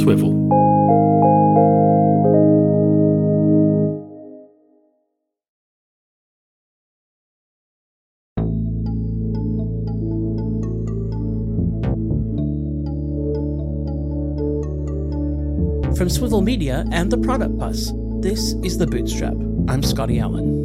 Swivol. From Swivol Media and the Product Bus, this is The Bootstrap. I'm Scotty Allen.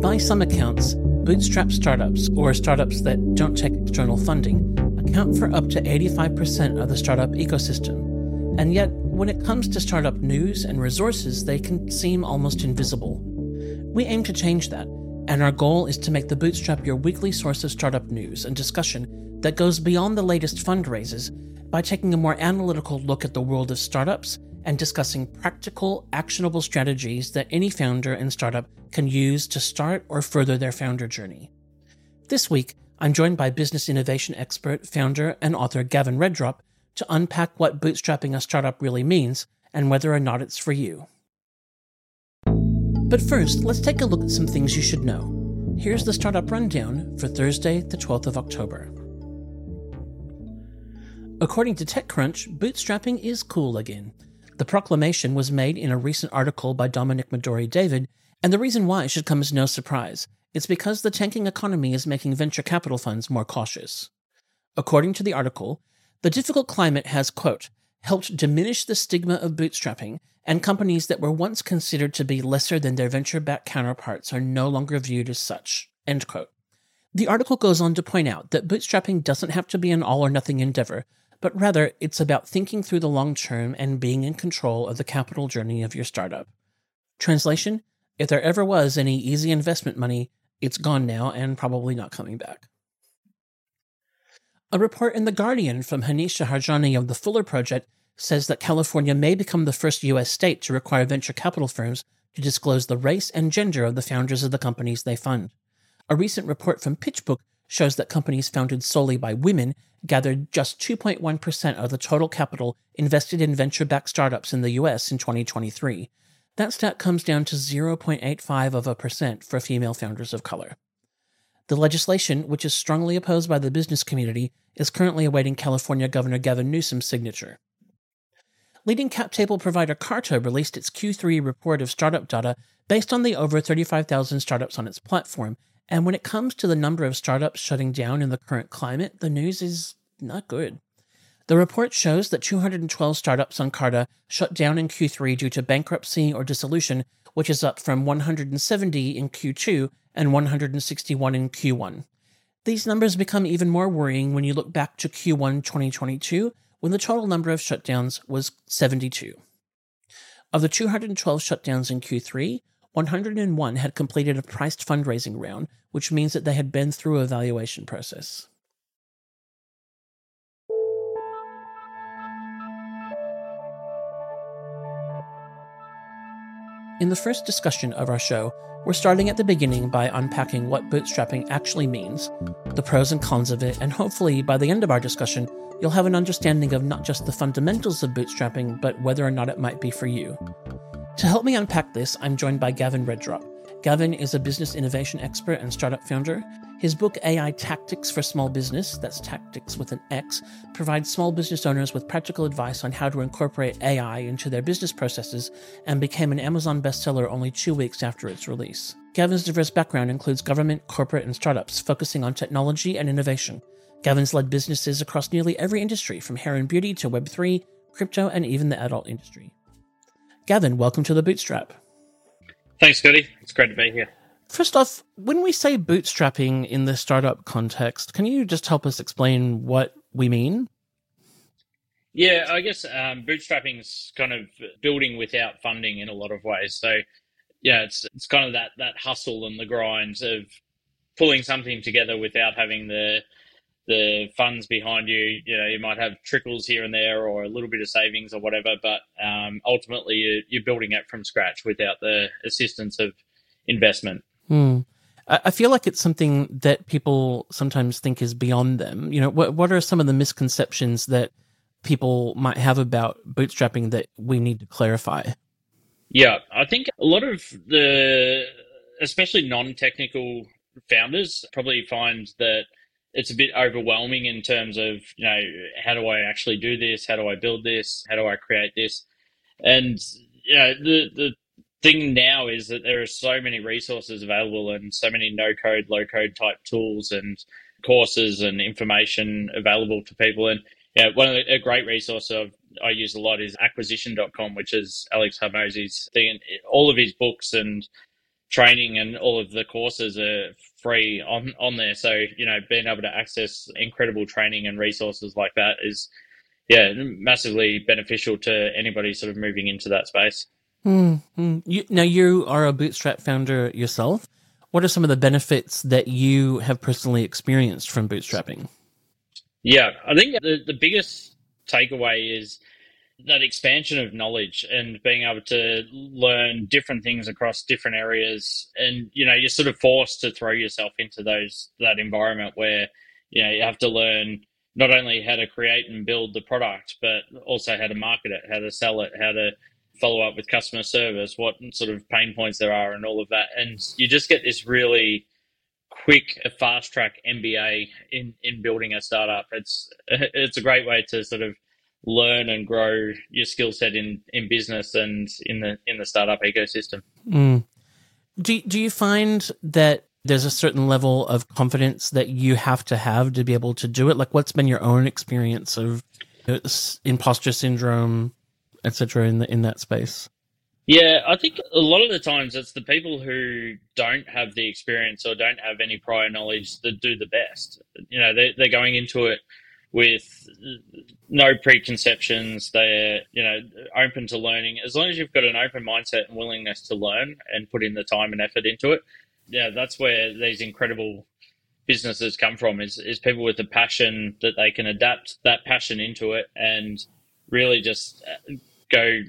By some accounts, bootstrap startups, or startups that don't take external funding, account for up to 85% of the startup ecosystem. And yet, when it comes to startup news and resources, they can seem almost invisible. We aim to change that, and our goal is to make the Bootstrap your weekly source of startup news and discussion that goes beyond the latest fundraisers by taking a more analytical look at the world of startups and discussing practical, actionable strategies that any founder and startup can use to start or further their founder journey. This week, I'm joined by business innovation expert, founder, and author Gavin Reddrop to unpack what bootstrapping a startup really means and whether or not it's for you. But first, let's take a look at some things you should know. Here's the startup rundown for Thursday, the 12th of October. According to TechCrunch, bootstrapping is cool again. The proclamation was made in a recent article by Dominic-Madori Davis, and the reason why should come as no surprise. It's because the tanking economy is making venture capital funds more cautious. According to the article, the difficult climate has, quote, helped diminish the stigma of bootstrapping, and companies that were once considered to be lesser than their venture backed counterparts are no longer viewed as such, end quote. The article goes on to point out that bootstrapping doesn't have to be an all or nothing endeavor, but rather it's about thinking through the long term and being in control of the capital journey of your startup. Translation If there ever was any easy investment money, it's gone now and probably not coming back. A report in The Guardian from Hanish Shaharjani of the Fuller Project says that California may become the first U.S. state to require venture capital firms to disclose the race and gender of the founders of the companies they fund. A recent report from PitchBook shows that companies founded solely by women gathered just 2.1% of the total capital invested in venture backed startups in the US in 2023. That stat comes down to 0.85 of a percent for female founders of color. The legislation, which is strongly opposed by the business community, is currently awaiting California Governor Gavin Newsom's signature. Leading cap table provider Carta released its Q3 report of startup data based on the over 35,000 startups on its platform and when it comes to the number of startups shutting down in the current climate, the news is not good. The report shows that 212 startups on Carta shut down in Q3 due to bankruptcy or dissolution, which is up from 170 in Q2 and 161 in Q1. These numbers become even more worrying when you look back to Q1 2022, when the total number of shutdowns was 72. Of the 212 shutdowns in Q3, 101 had completed a priced fundraising round, which means that they had been through a valuation process. In the first discussion of our show, we're starting at the beginning by unpacking what bootstrapping actually means, the pros and cons of it, and hopefully by the end of our discussion, you'll have an understanding of not just the fundamentals of bootstrapping, but whether or not it might be for you. To help me unpack this, I'm joined by Gavin Reddrop. Gavin is a business innovation expert and startup founder. His book, AI Tactics for Small Business, that's tactics with an X, provides small business owners with practical advice on how to incorporate AI into their business processes and became an Amazon bestseller only two weeks after its release. Gavin's diverse background includes government, corporate, and startups, focusing on technology and innovation. Gavin's led businesses across nearly every industry, from hair and beauty to Web3, crypto, and even the adult industry. Gavin, welcome to the Bootstrap. Thanks, Scotty. It's great to be here. First off, when we say bootstrapping in the startup context, can you just help us explain what we mean? Yeah, I guess um, bootstrapping is kind of building without funding in a lot of ways. So, yeah, it's it's kind of that that hustle and the grinds of pulling something together without having the the funds behind you. You know, you might have trickles here and there or a little bit of savings or whatever, but um, ultimately you're, you're, building it from scratch without the assistance of investment. Hmm. I feel like it's something that people sometimes think is beyond them. You know, what what are some of the misconceptions that people might have about bootstrapping that we need to clarify? Yeah, I think a lot of the, especially non-technical founders, probably find that it's a bit overwhelming in terms of you know how do I actually do this? How do I build this? How do I create this? And you know the the thing now is that there are so many resources available and so many no code, low code type tools and courses and information available to people. And yeah, one of the, a great resource of I use a lot is acquisition.com, which is Alex Hormozi's thing. All of his books and training and all of the courses are free on, on there. So, you know, being able to access incredible training and resources like that is, yeah, massively beneficial to anybody sort of moving into that space. Mm-hmm. You, now, you are a Bootstrap founder yourself. What are some of the benefits that you have personally experienced from bootstrapping? Yeah, I think the, the biggest takeaway is that expansion of knowledge and being able to learn different things across different areas. And you know you're sort of forced to throw yourself into those that environment where you know you have to learn not only how to create and build the product but also how to market it how to sell it how to follow up with customer service what sort of pain points there are and all of that. And you just get this really quick fast track mba in in building a startup. It's it's a great way to sort of learn and grow your skill set in, in business and in the in the startup ecosystem. Mm. Do do you find that there's a certain level of confidence that you have to have to be able to do it? Like, what's been your own experience of imposter syndrome, etc. in the in that space? Yeah, I think a lot of the times it's the people who don't have the experience or don't have any prior knowledge that do the best. You know, they, they're going into it with no preconceptions. They're you know open to learning. As long as you've got an open mindset and willingness to learn and put in the time and effort into it, yeah, that's where these incredible businesses come from. Is is people with the passion that they can adapt that passion into it and really just uh, go,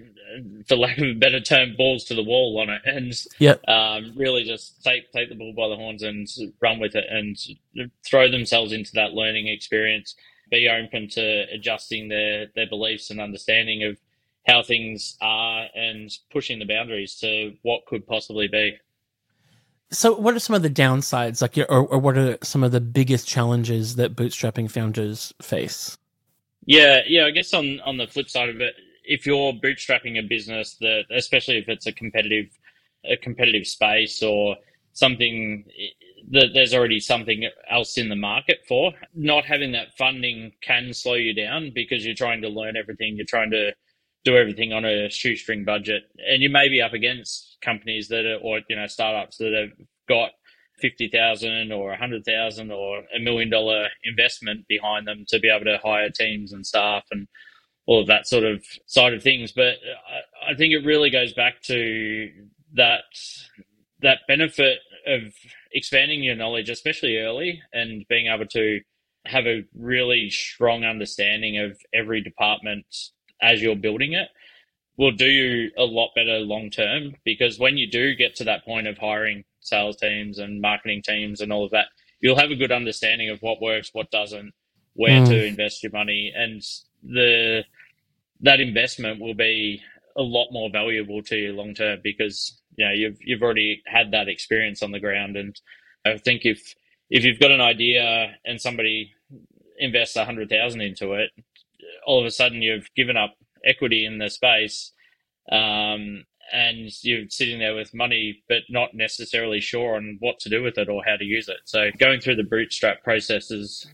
for lack of a better term, balls to the wall on it, and yep. um, really just take take the bull by the horns and run with it, and throw themselves into that learning experience be open to adjusting their their beliefs and understanding of how things are and pushing the boundaries to what could possibly be. So, what are some of the downsides, like, or, or what are some of the biggest challenges that bootstrapping founders face? Yeah, yeah. I guess on on the flip side of it, if you're bootstrapping a business that, especially if it's a competitive a competitive space or something that there's already something else in the market for. Not having that funding can slow you down because you're trying to learn everything. You're trying to do everything on a shoestring budget, and you may be up against companies that are, or you know, startups that have got fifty thousand or a hundred thousand or a million dollar investment behind them to be able to hire teams and staff and all of that sort of side of things. But I, think it really goes back to that that benefit of expanding your knowledge, especially early, and being able to have a really strong understanding of every department as you're building it will do you a lot better long term because when you do get to that point of hiring sales teams and marketing teams and all of that, you'll have a good understanding of what works, what doesn't, where mm. to invest your money, and the that investment will be a lot more valuable to you long term because you know you've you've already had that experience on the ground and i think if if you've got an idea and somebody invests a hundred thousand into it all of a sudden you've given up equity in the space um, and you're sitting there with money but not necessarily sure on what to do with it or how to use it. So going through the bootstrap process is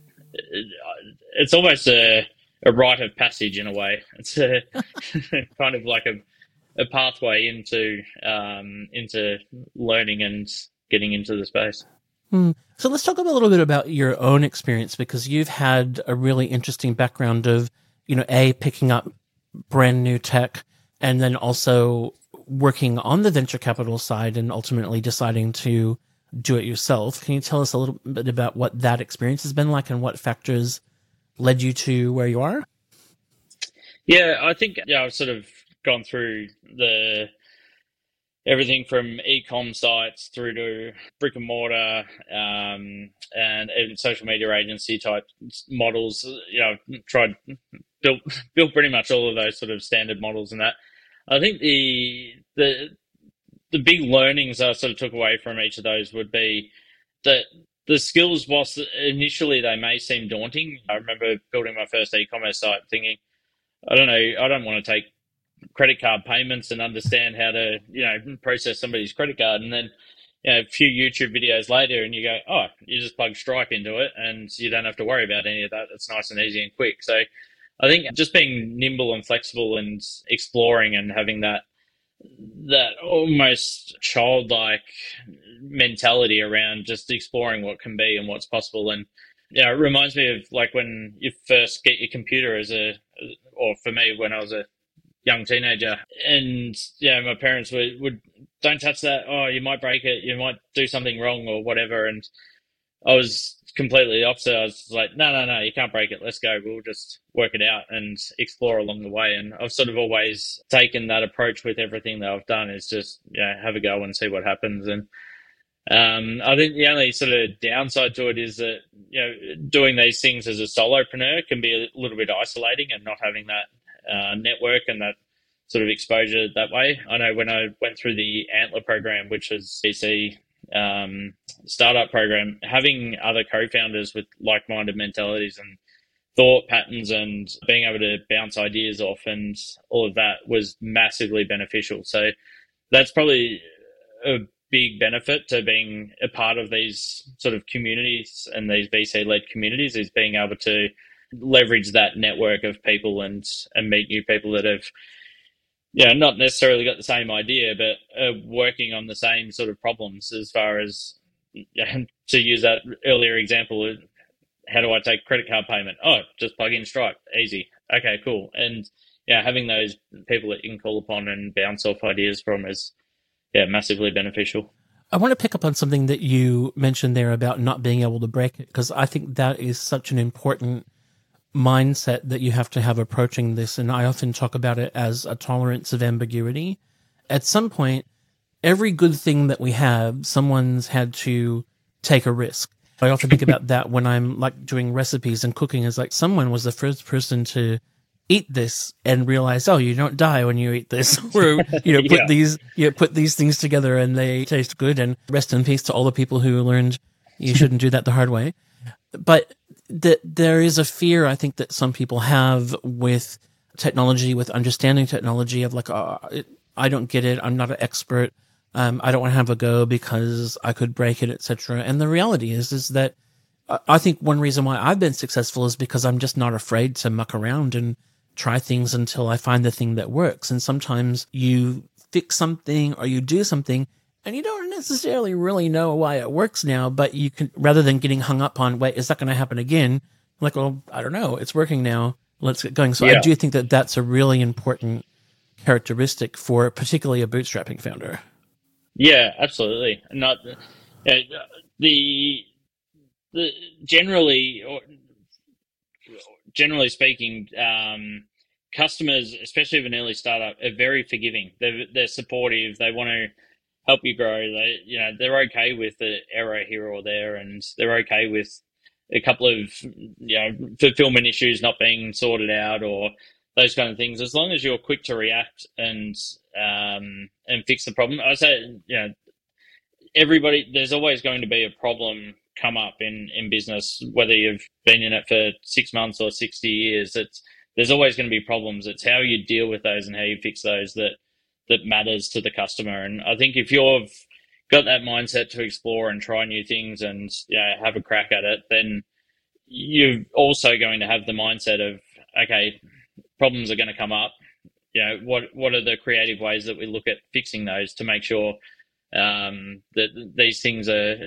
it's almost a, a rite of passage in a way. It's a, kind of like a a pathway into um, into learning and getting into the space. Hmm. So let's talk a little bit about your own experience because you've had a really interesting background of, you know, a picking up brand new tech and then also working on the venture capital side and ultimately deciding to do it yourself. Can you tell us a little bit about what that experience has been like and what factors led you to where you are? Yeah, I think yeah, I've sort of gone through the everything from e-com sites through to brick and mortar um, and even social media agency type models. You know, tried built built pretty much all of those sort of standard models and that. I think the the the big learnings I sort of took away from each of those would be that the skills, whilst initially they may seem daunting, I remember building my first e-commerce site, thinking, I don't know, I don't want to take credit card payments and understand how to, you know, process somebody's credit card, and then you know, a few YouTube videos later, and you go, oh, you just plug Stripe into it, and you don't have to worry about any of that. It's nice and easy and quick. So, I think just being nimble and flexible and exploring and having that that almost childlike mentality around just exploring what can be and what's possible. And yeah, you know, it reminds me of like when you first get your computer as a, or for me when I was a young teenager, and yeah, my parents would would don't touch that. Oh, you might break it. You might do something wrong or whatever. And I was completely opposite. I was like, no, no, no, you can't break it. Let's go. We'll just work it out and explore along the way. And I've sort of always taken that approach with everything that I've done is just, yeah, have a go and see what happens. And um, I think the only sort of downside to it is that, you know, doing these things as a solopreneur can be a little bit isolating and not having that uh, network and that sort of exposure that way. I know when I went through the Antler program, which is VC um, startup program, having other co-founders with like-minded mentalities and thought patterns and being able to bounce ideas off and all of that was massively beneficial. So that's probably a big benefit to being a part of these sort of communities and these VC led communities is being able to leverage that network of people and and meet new people that have yeah, not necessarily got the same idea, but are working on the same sort of problems as far as to use that earlier example. How do I take credit card payment? Oh, just plug in Stripe, easy. Okay, cool. And yeah, having those people that you can call upon and bounce off ideas from is yeah massively beneficial. I want to pick up on something that you mentioned there about not being able to break it because I think that is such an important mindset that you have to have approaching this. And I often talk about it as a tolerance of ambiguity. At some point, every good thing that we have, someone's had to take a risk. I often think about that when I'm like doing recipes and cooking is like someone was the first person to eat this and realize, oh, you don't die when you eat this. or, you know, put yeah. these, you know, put these things together and they taste good. And rest in peace to all the people who learned you shouldn't do that the hard way. But that there is a fear I think that some people have with technology, with understanding technology of like, oh, I don't get it. I'm not an expert. Um, I don't want to have a go because I could break it, etc. And the reality is, is that I think one reason why I've been successful is because I'm just not afraid to muck around and try things until I find the thing that works. And sometimes you fix something or you do something and you don't necessarily really know why it works now, but you can, rather than getting hung up on, wait, is that going to happen again? like, well, I don't know. It's working now. Let's get going. So yeah. I do think that that's a really important characteristic for particularly a bootstrapping founder. Yeah, absolutely. Not uh, the the generally or generally speaking, um, customers, especially of an early startup, are very forgiving. They're they're supportive. They want to help you grow. They, you know, they're okay with the error here or there, and they're okay with a couple of you know fulfillment issues not being sorted out or those kind of things. As long as you're quick to react and um, and fix the problem, I say you know everybody. There's always going to be a problem come up in in business, whether you've been in it for six months or sixty years. It's there's always going to be problems. It's how you deal with those and how you fix those that that matters to the customer. And I think if you've got that mindset to explore and try new things and yeah, have a crack at it, then you're also going to have the mindset of okay, problems are going to come up. You know, what what are the creative ways that we look at fixing those to make sure um, that these things are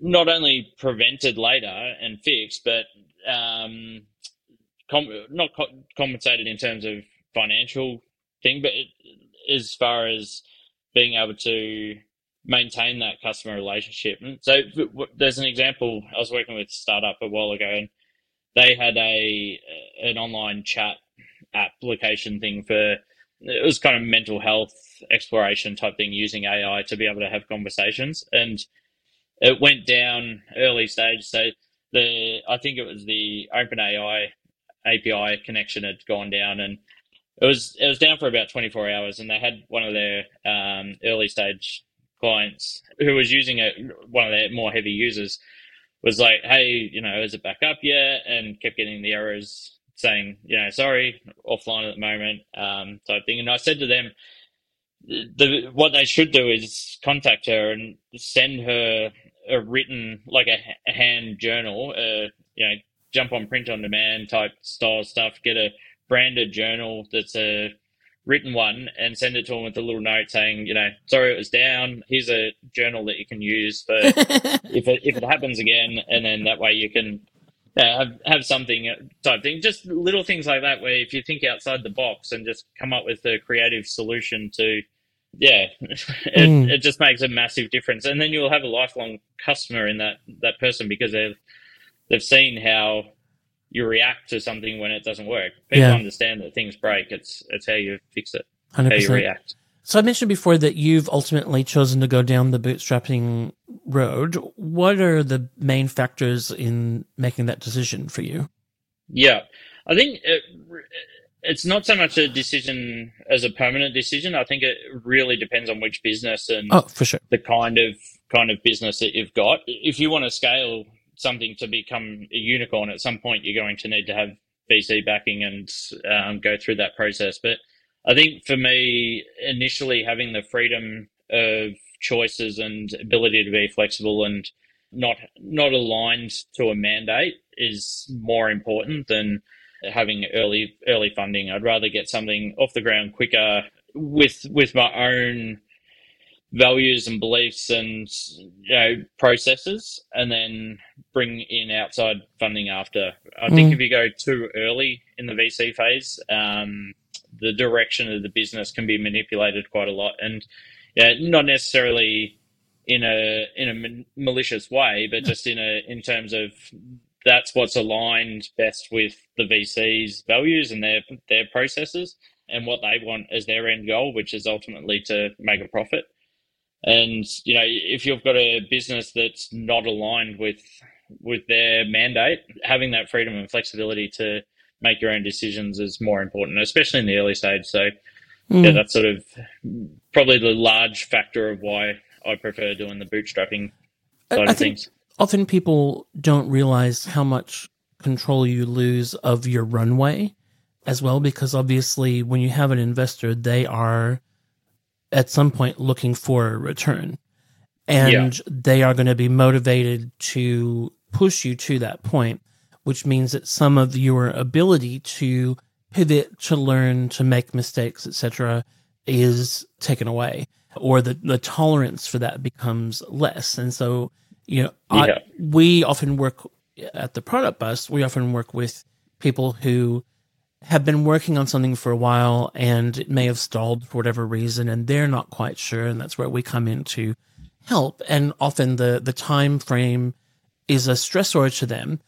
not only prevented later and fixed, but um, com- not co- compensated in terms of financial thing, but it, as far as being able to maintain that customer relationship. So there's an example. I was working with a startup a while ago, and they had a an online chat application thing for it was kind of mental health exploration type thing using AI to be able to have conversations, and it went down early stage. So the I think it was the OpenAI API connection had gone down, and it was it was down for about 24 hours, and they had one of their um, early stage clients who was using it, one of their more heavy users, was like, "Hey, you know, is it back up yet?" And kept getting the errors saying, "You know, sorry, offline at the moment," um, type thing. And I said to them, the what they should do is contact her and send her a written, like a, hand journal, uh, you know, jump on print on demand type style stuff. Get a branded journal that's a written one and send it to them with a little note saying, you know, sorry it was down. Here's a journal that you can use for if it if it happens again, and then that way you can uh, have have something type thing. Just little things like that, where if you think outside the box and just come up with a creative solution to yeah, it, mm. it just makes a massive difference. And then you'll have a lifelong customer in that, that person because they've, they've seen how you react to something when it doesn't work. People yeah. understand that things break. It's, it's how you fix it, 100%. how you react. So I mentioned before that you've ultimately chosen to go down the bootstrapping road. What are the main factors in making that decision for you? Yeah, I think it, it's not so much a decision as a permanent decision. I think it really depends on which business and oh, for sure. the kind of kind of business that you've got. If you want to scale something to become a unicorn, at some point you're going to need to have VC backing and um, go through that process. But I think for me, initially having the freedom of choices and ability to be flexible and not not aligned to a mandate is more important than having early early funding. I'd rather get something off the ground quicker with with my own values and beliefs and you know processes and then bring in outside funding after i mm. think if you go too early in the vc phase um, the direction of the business can be manipulated quite a lot and yeah not necessarily in a in a malicious way but just in a in terms of that's what's aligned best with the VC's values and their their processes and what they want as their end goal, which is ultimately to make a profit. And you know, if you've got a business that's not aligned with with their mandate, having that freedom and flexibility to make your own decisions is more important, especially in the early stage. So, mm. yeah, that's sort of probably the large factor of why I prefer doing the bootstrapping side I, of think, things often people don't realize how much control you lose of your runway as well, because obviously when you have an investor, they are at some point looking for a return and yeah. they are going to be motivated to push you to that point, which means that some of your ability to pivot, to learn, to make mistakes, etc., is taken away, or the, the tolerance for that becomes less. And so you know, yeah. I, we often work at the product bus. We often work with people who have been working on something for a while and it may have stalled for whatever reason and they're not quite sure and that's where we come in to help. And often the the time frame is a stressor to them.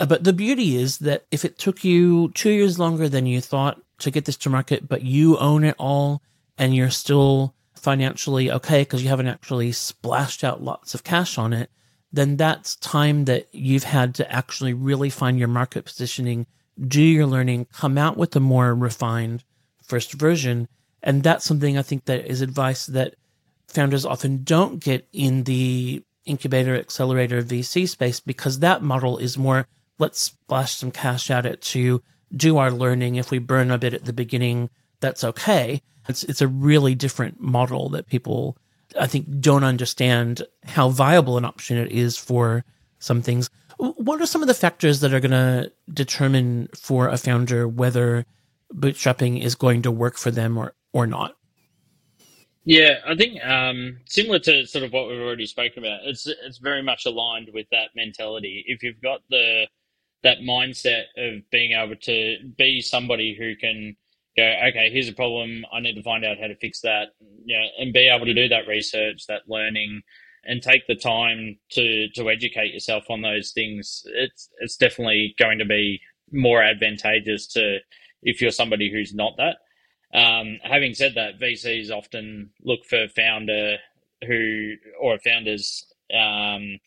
Uh, but the beauty is that if it took you 2 years longer than you thought to get this to market but you own it all and you're still financially okay because you haven't actually splashed out lots of cash on it then that's time that you've had to actually really find your market positioning, do your learning, come out with a more refined first version. And that's something I think that is advice that founders often don't get in the incubator, accelerator, VC space because that model is more let's splash some cash at it to do our learning. If we burn a bit at the beginning, that's okay. It's it's a really different model that people I think, don't understand how viable an option it is for some things. What are some of the factors that are going to determine for a founder whether bootstrapping is going to work for them or, or not? Yeah, I think um, similar to sort of what we've already spoken about, it's it's very much aligned with that mentality. If you've got the that mindset of being able to be somebody who can go, okay, here's a problem. I need to find out how to fix that, you know, and be able to do that research, that learning, and take the time to to educate yourself on those things. It's it's definitely going to be more advantageous to if you're somebody who's not that. Um, having said that, VCs often look for founder who or founders um,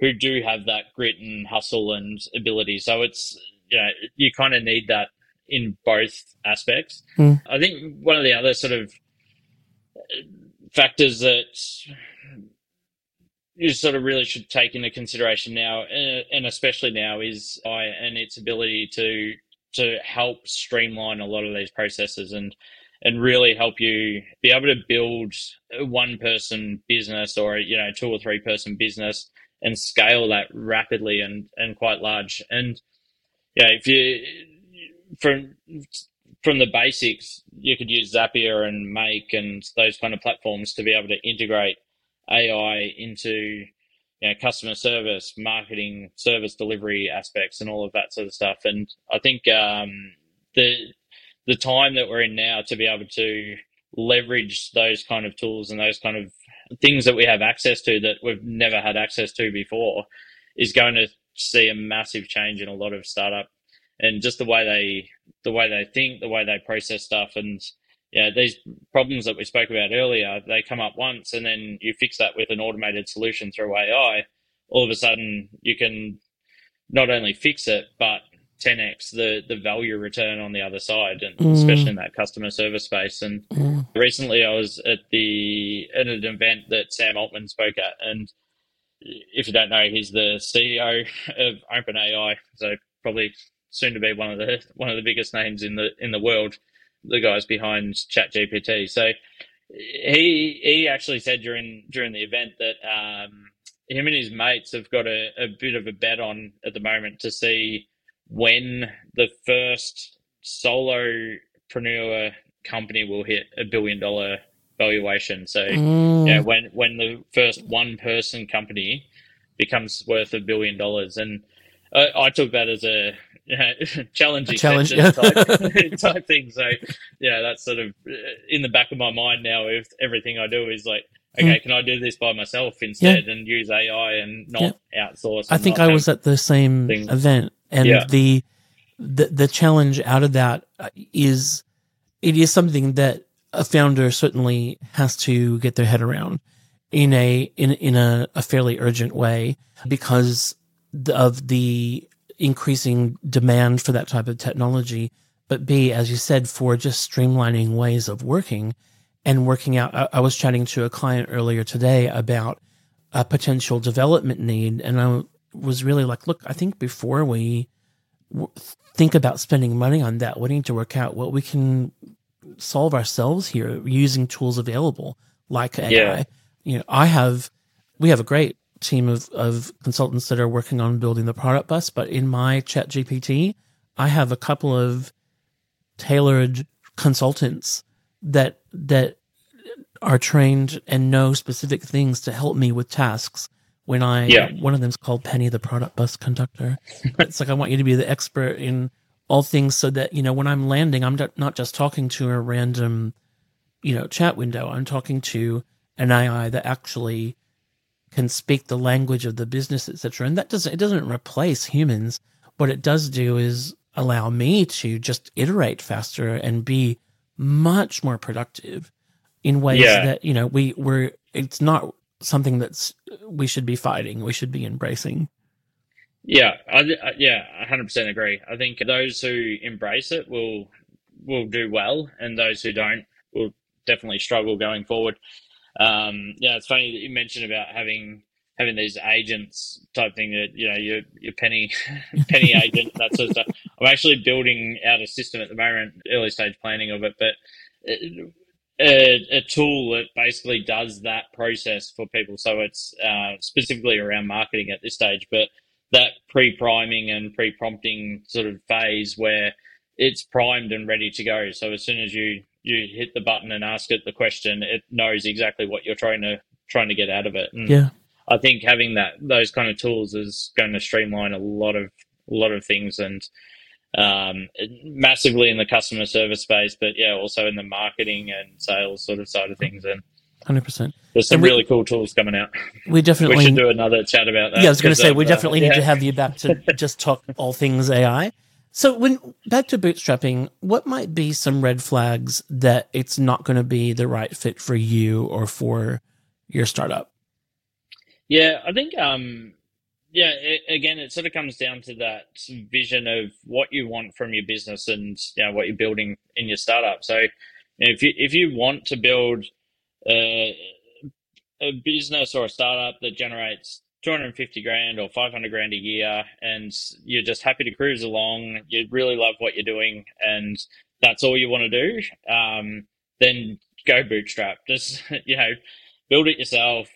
who do have that grit and hustle and ability. So it's you know you kind of need that in both aspects. Mm. I think one of the other sort of factors that you sort of really should take into consideration now, uh, and especially now, is AI and its ability to to help streamline a lot of these processes and and really help you be able to build a one person business or you know two or three person business and scale that rapidly and and quite large. And yeah if you from from the basics you could use zapier and make and those kind of platforms to be able to integrate ai into you know, customer service marketing service delivery aspects and all of that sort of stuff. And i think um, the the time that we're in now to be able to leverage those kind of tools and those kind of things that we have access to that we've never had access to before is going to see a massive change in a lot of startup and just the way they the way they think, the way they process stuff, and yeah, these problems that we spoke about earlier, they come up once, and then you fix that with an automated solution through AI. All of a sudden, you can not only fix it, but 10x the the value return on the other side, and mm. especially in that customer service space. And mm. recently, I was at the at an event that Sam Altman spoke at, and if you don't know, he's the CEO of OpenAI, so probably soon to be one of the one of the biggest names in the in the world. The guys behind ChatGPT. So he he actually said during during the event that um, him and his mates have got a, a bit of a bet on at the moment to see when the first solopreneur company will hit a billion dollar valuation. So mm. yeah, when when the first one person company becomes worth a billion dollars, and I, I took that as a challenging a challenge yeah. type, type thing. So yeah, that's sort of uh, in the back of my mind now. If everything I do is like okay, mm. can I do this by myself instead yeah. and use AI and not yeah. outsource? I think I was at the same things. event, and yeah. the, the the challenge out of that is it is something that a founder certainly has to get their head around in a in in a, a fairly urgent way because of the increasing demand for that type of technology. But B, as you said, for just streamlining ways of working and working out. I, I was chatting to a client earlier today about a potential development need, and I was really like, look, I think before we think about spending money on that, we need to work out what we can solve ourselves here using tools available like AI. Yeah. You know, I have, we have a great team of, of consultants that are working on building the product bus, but in my chat GPT, I have a couple of tailored consultants that, that are trained and know specific things to help me with tasks when I yeah. one of them's called Penny the product bus conductor. it's like I want you to be the expert in all things so that you know when I'm landing I'm not just talking to a random you know chat window. I'm talking to an AI that actually can speak the language of the business, etc. And that doesn't it doesn't replace humans. What it does do is allow me to just iterate faster and be much more productive in ways yeah. that you know we we're it's not something that's we should be fighting. We should be embracing. Yeah, I, yeah, hundred percent agree. I think those who embrace it will will do well, and those who don't will definitely struggle going forward. Um, yeah, it's funny that you mentioned about having having these agents type thing that you know your your penny penny agent that sort of stuff. I'm actually building out a system at the moment, early stage planning of it, but it, a, a, tool that basically does that process for people. So it's uh, specifically around marketing at this stage, but that pre-priming and pre-prompting sort of phase where it's primed and ready to go. So as soon as you you hit the button and ask it the question, it knows exactly what you're trying to trying to get out of it. And yeah. I think having that those kind of tools is going to streamline a lot of a lot of things and um, massively in the customer service space, but yeah, also in the marketing and sales sort of side of things. And hundred percent, there's some we, really cool tools coming out. We definitely we should do another chat about that. Yeah, I was going to say we uh, definitely need yeah. to have you back to just talk all things AI. So when back to bootstrapping, what might be some red flags that it's not going to be the right fit for you or for your startup? Yeah, I think um, yeah, it, again, it sort of comes down to that vision of what you want from your business and you know, what you're building in your startup. So, if you if you want to build uh, a business or a startup that generates 250 grand or 500 grand a year and you're just happy to cruise along, you really love what you're doing, and that's all you want to do, um, then go bootstrap. Just, you know, build it yourself,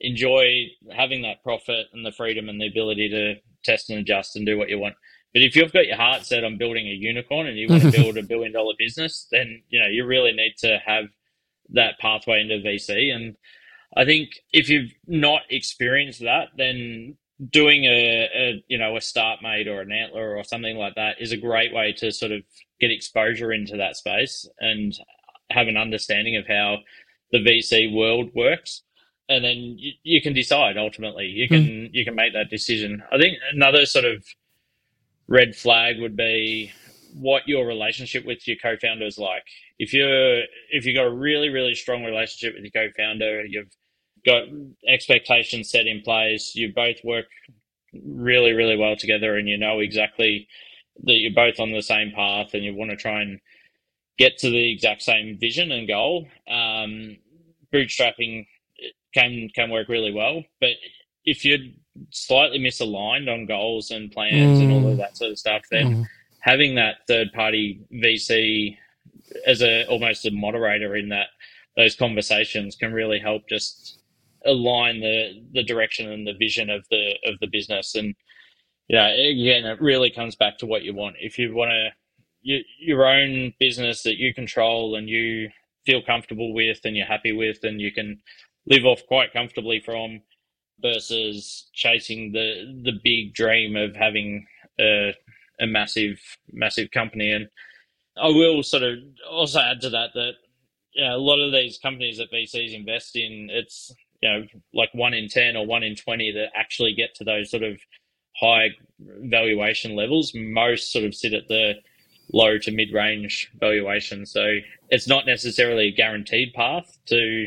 enjoy having that profit and the freedom and the ability to test and adjust and do what you want. But if you've got your heart set on building a unicorn and you want to build a billion dollar business, then you know you really need to have that pathway into VC. And I think if you've not experienced that, then doing a, a you know a Startmate or an Antler or something like that is a great way to sort of get exposure into that space and have an understanding of how the VC world works. And then you, you can decide ultimately. You can mm. you can make that decision. I think another sort of red flag would be what your relationship with your co-founder is like. If you're if you've got a really really strong relationship with your co-founder, you've got expectations set in place, you both work really really well together, and you know exactly that you're both on the same path, and you want to try and get to the exact same vision and goal. Um, bootstrapping can can work really well, but if you're slightly misaligned on goals and plans mm. and all of mm. that sort of stuff, then mm. having that third party VC as a almost a moderator in that those conversations can really help just align the the direction and the vision of the of the business and yeah again it really comes back to what you want if you want to you, your own business that you control and you feel comfortable with and you're happy with and you can live off quite comfortably from versus chasing the the big dream of having a, a massive massive company. And I will sort of also add to that that yeah, a lot of these companies that VCs invest in, it's you know like one in ten or one in twenty that actually get to those sort of high valuation levels. Most sort of sit at the low to mid range valuation. So it's not necessarily a guaranteed path to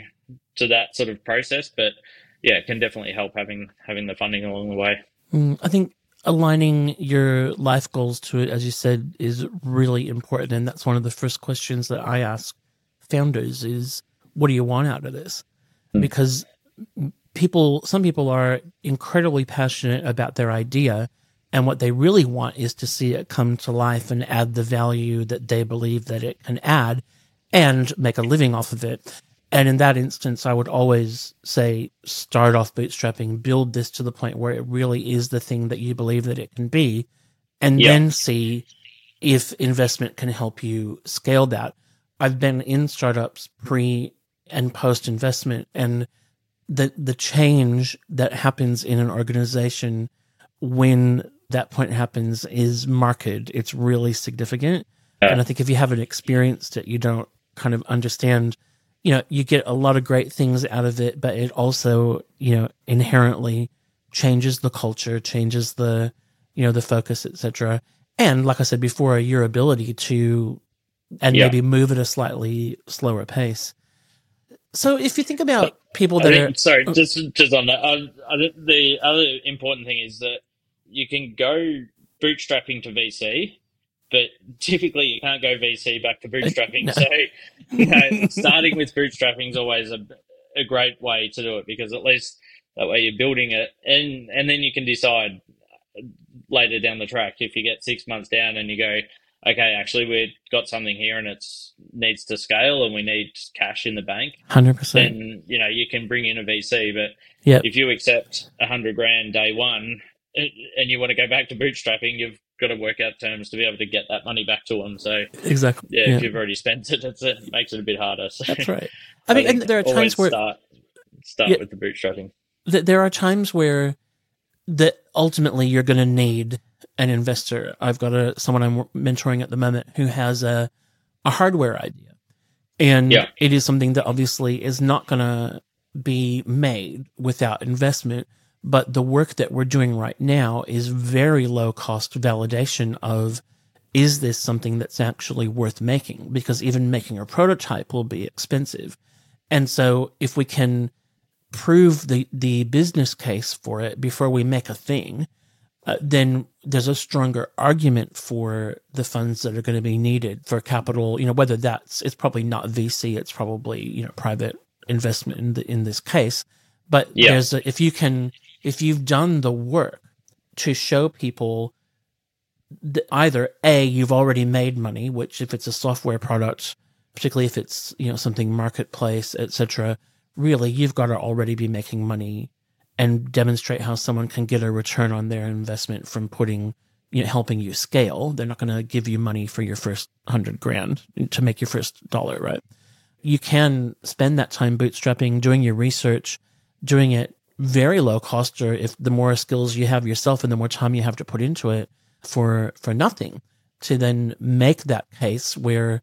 to that sort of process, but yeah, it can definitely help having having the funding along the way. Mm, I think aligning your life goals to it, as you said, is really important, and that's one of the first questions that I ask founders: is what do you want out of this? Mm. Because people, some people are incredibly passionate about their idea, and what they really want is to see it come to life and add the value that they believe that it can add, and make a living off of it. And in that instance, I would always say start off bootstrapping, build this to the point where it really is the thing that you believe that it can be, and yep. then see if investment can help you scale that. I've been in startups pre and post investment, and the the change that happens in an organization when that point happens is marked. It's really significant. And I think if you haven't experienced it, you don't kind of understand you know, you get a lot of great things out of it, but it also, you know, inherently changes the culture, changes the, you know, the focus, etc. And like I said before, your ability to, and yeah. maybe move at a slightly slower pace. So if you think about people that think, are sorry, oh. just just on that, uh, the other important thing is that you can go bootstrapping to VC, but typically you can't go VC back to bootstrapping. No. So, you know, starting with bootstrapping is always a, a great way to do it because at least that way you're building it, and and then you can decide later down the track if you get six months down and you go, okay, actually we've got something here and it's needs to scale and we need cash in the bank. Hundred percent. Then you know you can bring in a VC, but yep. if you accept a hundred grand day one and you want to go back to bootstrapping, you've got to work out terms to be able to get that money back to them. So exactly, yeah, yeah. if you've already spent it, it makes it a bit harder. So That's right. I mean, and there are times where start, start yeah, with the bootstrapping. Th- there are times where that ultimately you're going to need an investor. I've got a someone I'm mentoring at the moment who has a a hardware idea, and yeah. it is something that obviously is not going to be made without investment but the work that we're doing right now is very low cost validation of is this something that's actually worth making? Because even making a prototype will be expensive. And so if we can prove the, the business case for it before we make a thing, uh, then there's a stronger argument for the funds that are going to be needed for capital, you know, whether that's, it's probably not VC, it's probably, you know, private investment in the, in this case. But Yeah. there's a, if you can if you've done the work to show people that either a you've already made money, which if it's a software product, particularly if it's you know something marketplace, etc. Really, you've got to already be making money and demonstrate how someone can get a return on their investment from putting you know, helping you scale. They're not going to give you money for your first hundred grand to make your first dollar, right? You can spend that time bootstrapping, doing your research, doing it very low cost, or if the more skills you have yourself and the more time you have to put into it for for nothing, to then make that case where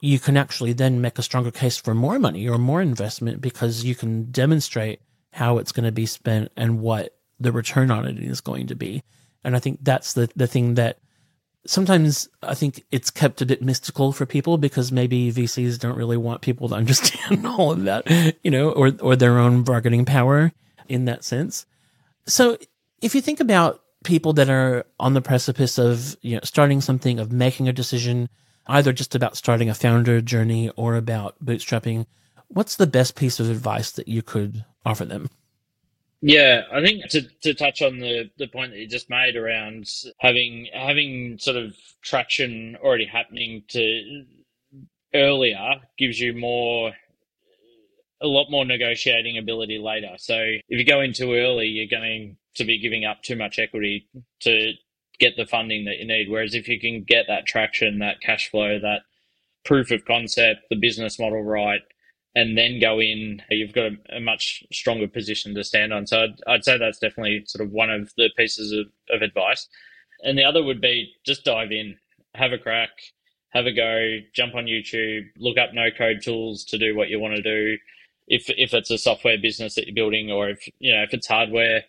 you can actually then make a stronger case for more money or more investment because you can demonstrate how it's going to be spent and what the return on it is going to be. And I think that's the, the thing that sometimes I think it's kept a bit mystical for people because maybe VCs don't really want people to understand all of that, you know, or, or their own bargaining power in that sense. So if you think about people that are on the precipice of, you know, starting something, of making a decision, either just about starting a founder journey or about bootstrapping, what's the best piece of advice that you could offer them? Yeah, I think to, to touch on the, the point that you just made around having having sort of traction already happening to earlier gives you more a lot more negotiating ability later. So if you go in too early, you're going to be giving up too much equity to get the funding that you need. Whereas if you can get that traction, that cash flow, that proof of concept, the business model right, and then go in, you've got a, a much stronger position to stand on. So I'd, I'd say that's definitely sort of one of the pieces of, of advice. And the other would be just dive in, have a crack, have a go, jump on YouTube, look up no code tools to do what you want to do. If, if it's a software business that you're building or if, you know, if it's hardware,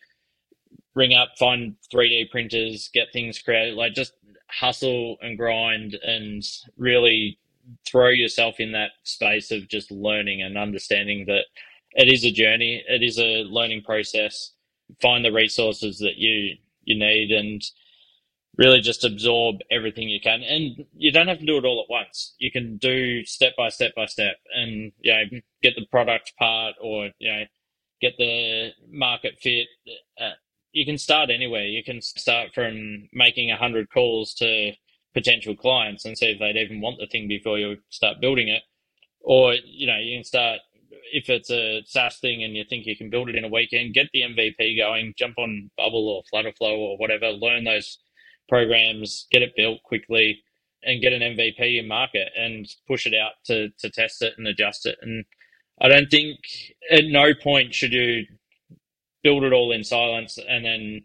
ring up, find 3D printers, get things created, like just hustle and grind and really throw yourself in that space of just learning and understanding that it is a journey, it is a learning process. Find the resources that you you need and really just absorb everything you can. And you don't have to do it all at once. You can do step by step by step and you know get the product part or you know get the market fit. Uh, you can start anywhere. You can start from making a hundred calls to potential clients and see if they'd even want the thing before you start building it. Or, you know, you can start, if it's a SaaS thing and you think you can build it in a weekend, get the MVP going, jump on Bubble or Flutterflow or whatever, learn those programs, get it built quickly and get an MVP in market and push it out to, to test it and adjust it. And I don't think at no point should you build it all in silence and then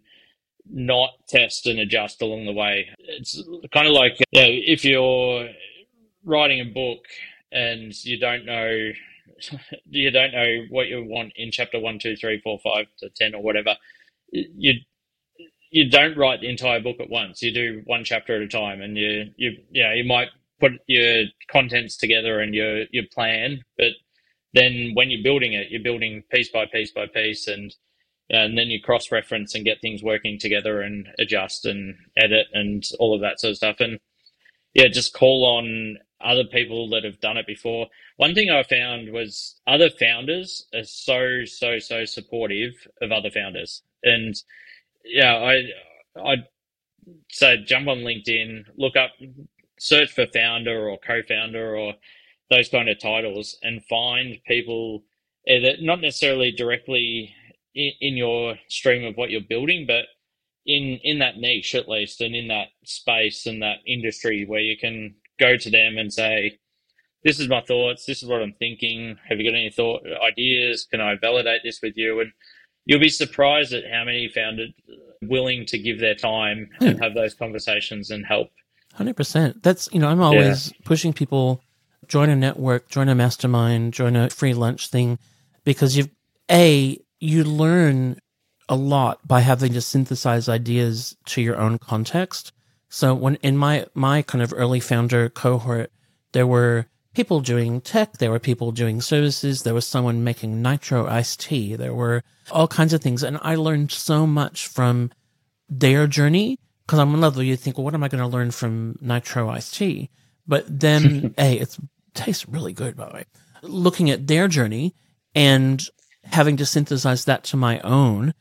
not test and adjust along the way. It's kind of like yeah, if you're writing a book and you don't know you don't know what you want in chapter one, two, three, four, five to ten or whatever, you you don't write the entire book at once. You do one chapter at a time, and you you know you might put your contents together and your your plan, but then when you're building it, you're building piece by piece by piece, and and then you cross reference and get things working together and adjust and edit and all of that sort of stuff. And yeah, just call on other people that have done it before. One thing I found was other founders are so, so, so supportive of other founders. And yeah, I, I'd say jump on LinkedIn, look up, search for founder or co founder or those kind of titles and find people that not necessarily directly in, in your stream of what you're building, but in in that niche at least, and in that space and that industry where you can go to them and say, "This is my thoughts. This is what I'm thinking. Have you got any thought ideas? Can I validate this with you?" And you'll be surprised at how many found it willing to give their time Hmm. and have those conversations and help. Hundred percent. That's you know I'm always pushing people join a network, join a mastermind, join a free lunch thing, because you've a you learn a lot by having to synthesize ideas to your own context. So when in my my kind of early founder cohort, there were people doing tech, there were people doing services, there was someone making nitro iced tea, there were all kinds of things, and I learned so much from their journey because on one level you think, well, what am I going to learn from nitro iced tea? But then, hey, it tastes really good, by the way. Looking at their journey And having to synthesize that to my own,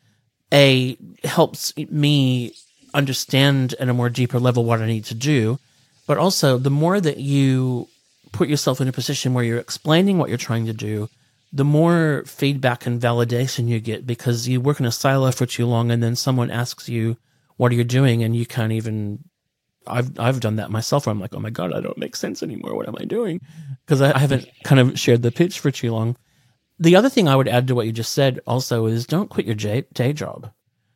A, helps me understand at a more deeper level what I need to do. But also, the more that you put yourself in a position where you're explaining what you're trying to do, the more feedback and validation you get because you work in a silo for too long and then someone asks you, What are you doing? And you can't even. I've I've done that myself where I'm like, oh my god, I don't make sense anymore. What am I doing? Because I haven't kind of shared the pitch for too long. The other thing I would add to what you just said also is don't quit your day, day job.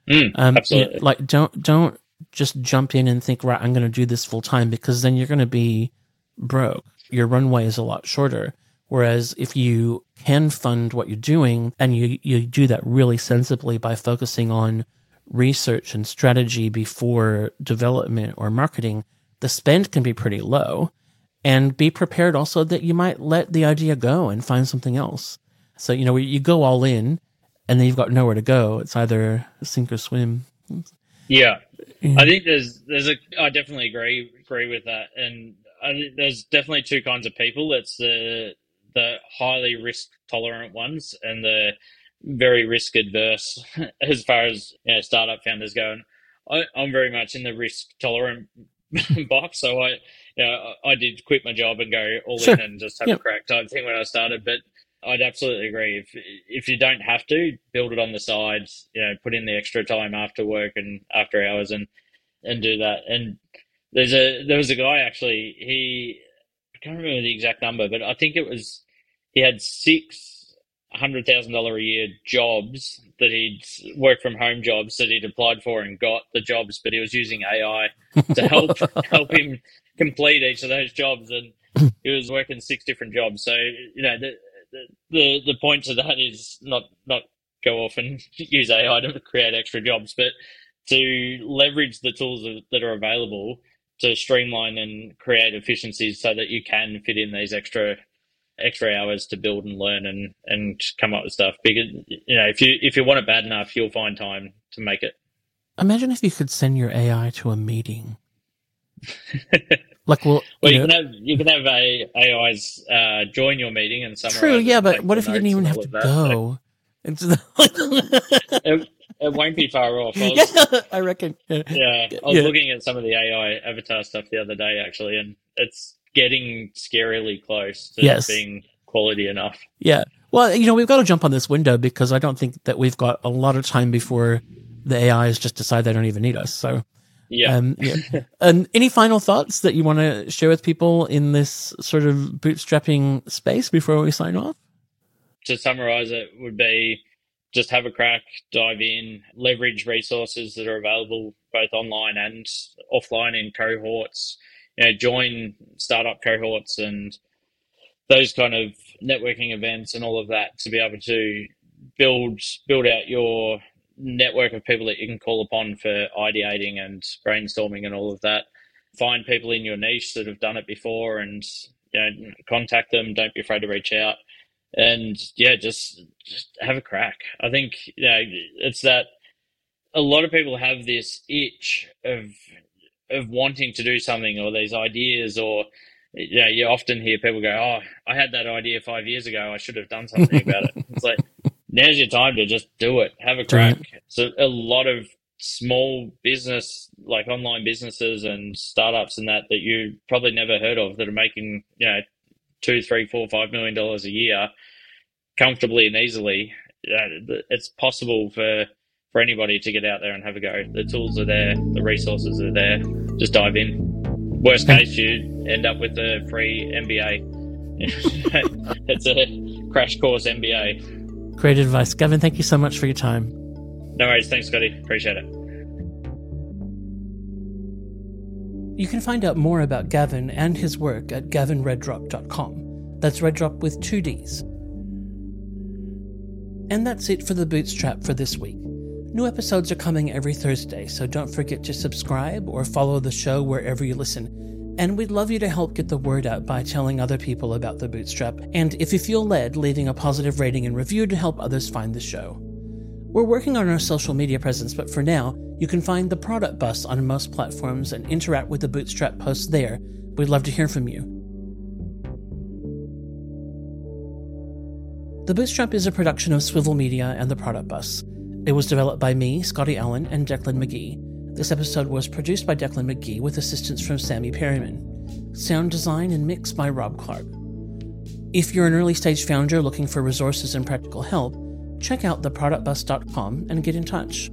Mm, Um, absolutely. you know, like don't don't just jump in and think right. I'm going to do this full time because then you're going to be broke. Your runway is a lot shorter. Whereas if you can fund what you're doing and you you do that really sensibly by focusing on research and strategy before development or marketing, the spend can be pretty low. And be prepared also that you might let the idea go and find something else. So, you know, you go all in and then you've got nowhere to go. It's either sink or swim. Yeah, Yeah. I think there's there's a I definitely agree agree with that, and I think there's definitely two kinds of people. It's the the highly risk tolerant ones and the very risk adverse as far as you know, startup founders go. And I, I'm very much in the risk tolerant box, so I you know, I did quit my job and go all Sure. in and just have Yep. a crack type thing when I started, but. I'd absolutely agree. If if you don't have to, build it on the sides. You know, put in the extra time after work and after hours, and and do that. And there's a there was a guy actually. He I can't remember the exact number, but I think it was he had six hundred thousand dollar a year jobs that he'd work from home jobs that he'd applied for and got the jobs, but he was using AI to help help him complete each of those jobs, and he was working six different jobs. So you know the the the, point to that is not not go off and use AI to create extra jobs, but to leverage the tools that- that are available to streamline and create efficiencies so that you can fit in these extra extra hours to build and learn and and come up with stuff because you know if you if you want it bad enough you'll find time to make it Imagine if you could send your AI to a meeting. Like, well, well you you know, can have you can have a AIs uh, join your meeting and summarize true, yeah, but what if you didn't even have to that. Go? Into the it, it won't be far off I was, yeah, I reckon. Yeah. Yeah, I was Yeah. looking at some of the AI avatar stuff the other day actually, and it's getting scarily close to Yes. being quality enough. Yeah. Well, you know, we've got to jump on this window because I don't think that we've got a lot of time before the AIs just decide they don't even need us. So, Yeah, um, yeah. um, any final thoughts that you want to share with people in this sort of bootstrapping space before we sign off? to summarize it would be just have a crack, dive in, leverage resources that are available both online and offline in cohorts. You know, join startup cohorts and those kind of networking events and all of that to be able to build build out your network of people that you can call upon for ideating and brainstorming and all of that. Find people in your niche that have done it before and you know, contact them. Don't be afraid to reach out and yeah, just just have a crack. I think you know, it's that a lot of people have this itch of of wanting to do something or these ideas or you know, you often hear people go, "Oh, I had that idea five years ago. I should have done something about it." It's like now's your time to just do it. Have a crack. So a lot of small business, like online businesses and startups and that, that you probably never heard of, that are making you know two, three, four, five million dollars a year comfortably and easily. Uh, it's possible for for anybody to get out there and have a go. The tools are there, the resources are there. Just dive in. Worst case, you end up with a free MBA. it's a crash course MBA. Great advice. Gavin, thank you so much for your time. No worries. Thanks, Scotty. Appreciate it. You can find out more about Gavin and his work at gavinreddrop.com. That's Reddrop with two Ds. And that's it for the Bootstrap for this week. New episodes are coming every Thursday, so don't forget to subscribe or follow the show wherever you listen. And we'd love you to help get the word out by telling other people about the Bootstrap, and if you feel led, leaving a positive rating and review to help others find the show. We're working on our social media presence, but for now, you can find the product bus on most platforms and interact with the Bootstrap posts there. We'd love to hear from you. The Bootstrap is a production of Swivol Media and the Product Bus. It was developed by me, Scotty Allen, and Declan Magee. This episode was produced by Declan Magee with assistance from Sammy Perryman. Sound design and mix by Rob Clarke. If you're an early stage founder looking for resources and practical help, check out theproductbus.com and get in touch.